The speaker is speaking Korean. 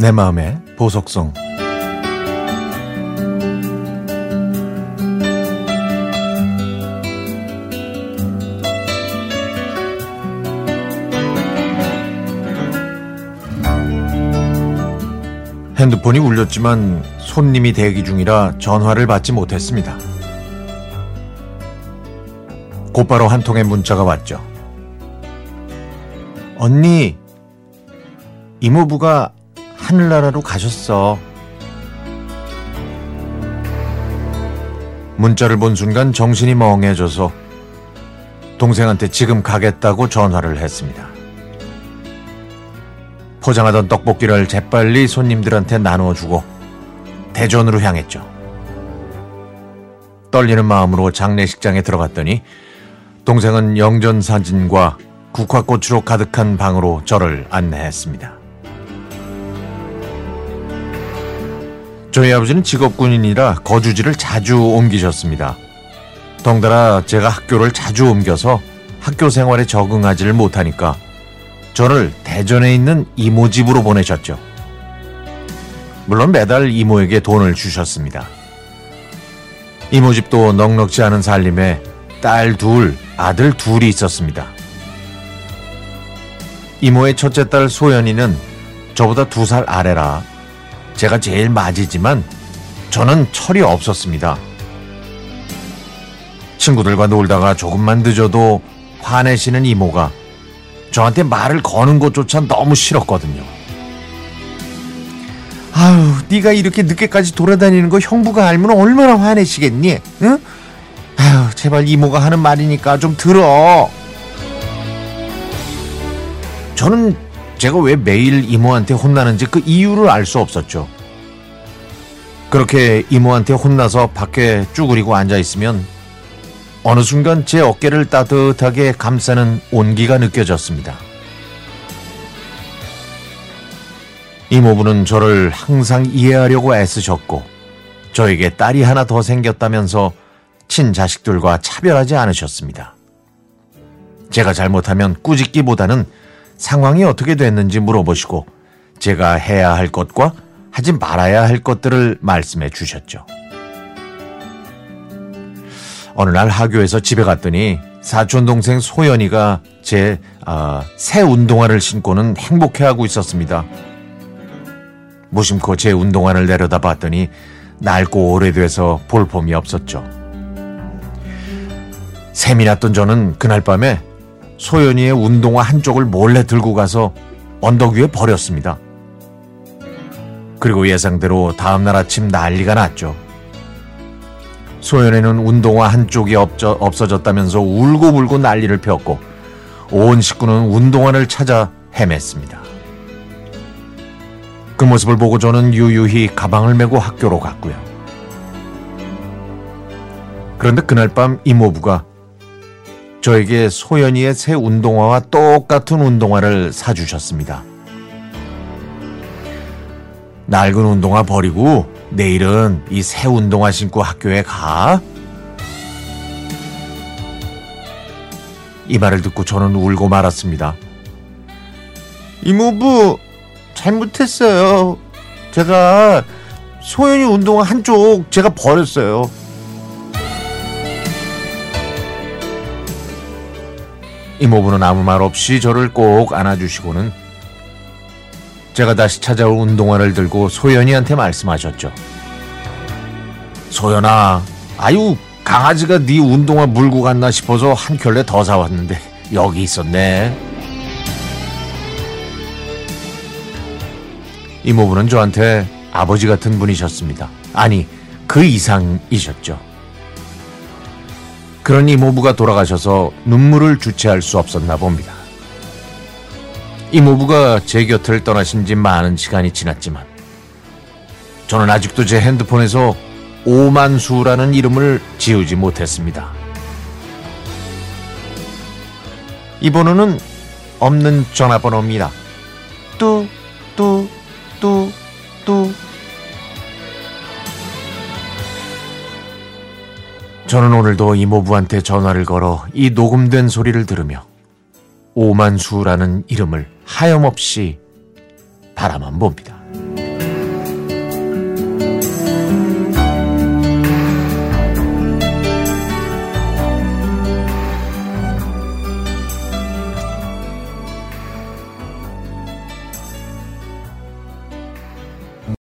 내 마음의 보석성 핸드폰이 울렸지만 손님이 대기 중이라 전화를 받지 못했습니다. 곧바로 한 통의 문자가 왔죠. 언니, 이모부가 하늘나라로 가셨어. 문자를 본 순간 정신이 멍해져서 동생한테 지금 가겠다고 전화를 했습니다. 포장하던 떡볶이를 재빨리 손님들한테 나눠주고 대전으로 향했죠. 떨리는 마음으로 장례식장에 들어갔더니 동생은 영전 사진과 국화꽃으로 가득한 방으로 저를 안내했습니다. 저희 아버지는 직업 군인이라 거주지를 자주 옮기셨습니다. 덩달아 제가 학교를 자주 옮겨서 학교 생활에 적응하지를 못하니까 저를 대전에 있는 이모 집으로 보내셨죠. 물론 매달 이모에게 돈을 주셨습니다. 이모 집도 넉넉지 않은 살림에 딸 둘, 아들 둘이 있었습니다. 이모의 첫째 딸 소연이는 저보다 두 살 아래라 제가 제일 맞이지만 저는 철이 없었습니다. 친구들과 놀다가 조금만 늦어도 화내시는 이모가 저한테 말을 거는 것조차 너무 싫었거든요. 아유, 네가 이렇게 늦게까지 돌아다니는 거 형부가 알면 얼마나 화내시겠니? 응? 아유, 제발 이모가 하는 말이니까 좀 들어. 저는 제가 왜 매일 이모한테 혼나는지 그 이유를 알 수 없었죠. 그렇게 이모한테 혼나서 밖에 쭈그리고 앉아 있으면 어느 순간 제 어깨를 따뜻하게 감싸는 온기가 느껴졌습니다. 이모부는 저를 항상 이해하려고 애쓰셨고 저에게 딸이 하나 더 생겼다면서 친자식들과 차별하지 않으셨습니다. 제가 잘못하면 꾸짖기보다는 상황이 어떻게 됐는지 물어보시고 제가 해야 할 것과 하지 말아야 할 것들을 말씀해 주셨죠. 어느 날 하교에서 집에 갔더니 사촌 동생 소연이가 제새 아, 운동화를 신고는 행복해하고 있었습니다. 무심코 제 운동화를 내려다 봤더니 낡고 오래돼서 볼품이 없었죠. 샘이 났던 저는 그날 밤에 소연이의 운동화 한쪽을 몰래 들고 가서 언덕 위에 버렸습니다. 그리고 예상대로 다음날 아침 난리가 났죠. 소연에는 운동화 한쪽이 없저, 없어졌다면서 울고불고 난리를 폈고 온 식구는 운동화를 찾아 헤맸습니다. 그 모습을 보고 저는 유유히 가방을 메고 학교로 갔고요. 그런데 그날 밤 이모부가 저에게 소연이의 새 운동화와 똑같은 운동화를 사주셨습니다. 낡은 운동화 버리고 내일은 이 새 운동화 신고 학교에 가. 이 말을 듣고 저는 울고 말았습니다. 이모부, 잘못했어요. 제가 소연이 운동화 한쪽 제가 버렸어요. 이모부는 아무 말 없이 저를 꼭 안아주시고는 제가 다시 찾아올 운동화를 들고 소연이한테 말씀하셨죠. 소연아, 아유 강아지가 네 운동화 물고 갔나 싶어서 한 켤레 더 사왔는데 여기 있었네. 이모부는 저한테 아버지 같은 분이셨습니다. 아니, 그 이상이셨죠. 그런 이모부가 돌아가셔서 눈물을 주체할 수 없었나 봅니다. 이모부가 제 곁을 떠나신 지 많은 시간이 지났지만 저는 아직도 제 핸드폰에서 오만수라는 이름을 지우지 못했습니다. 이 번호는 없는 전화번호입니다. 뚜, 저는 오늘도 이모부한테 전화를 걸어 이 녹음된 소리를 들으며 오만수라는 이름을 하염없이 바라만 봅니다.